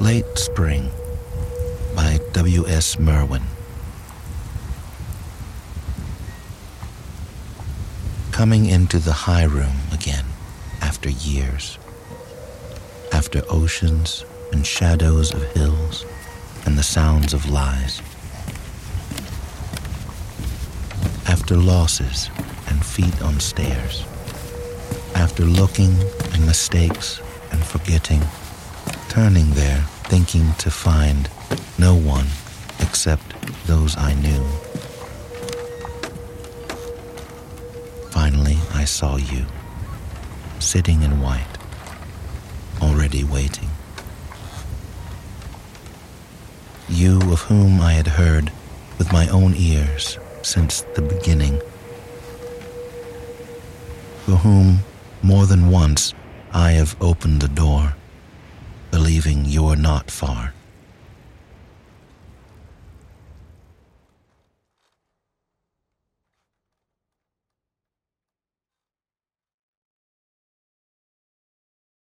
Late Spring by W.S. Merwin. Coming into the high room again after years, after oceans and shadows of hills and the sounds of lies, after losses and feet on stairs, after looking and mistakes and forgetting, turning there thinking to find no one except those I knew. Finally, I saw you, sitting in white, already waiting. You of whom I had heard with my own ears since the beginning, for whom more than once I have opened the door, believing you are not far.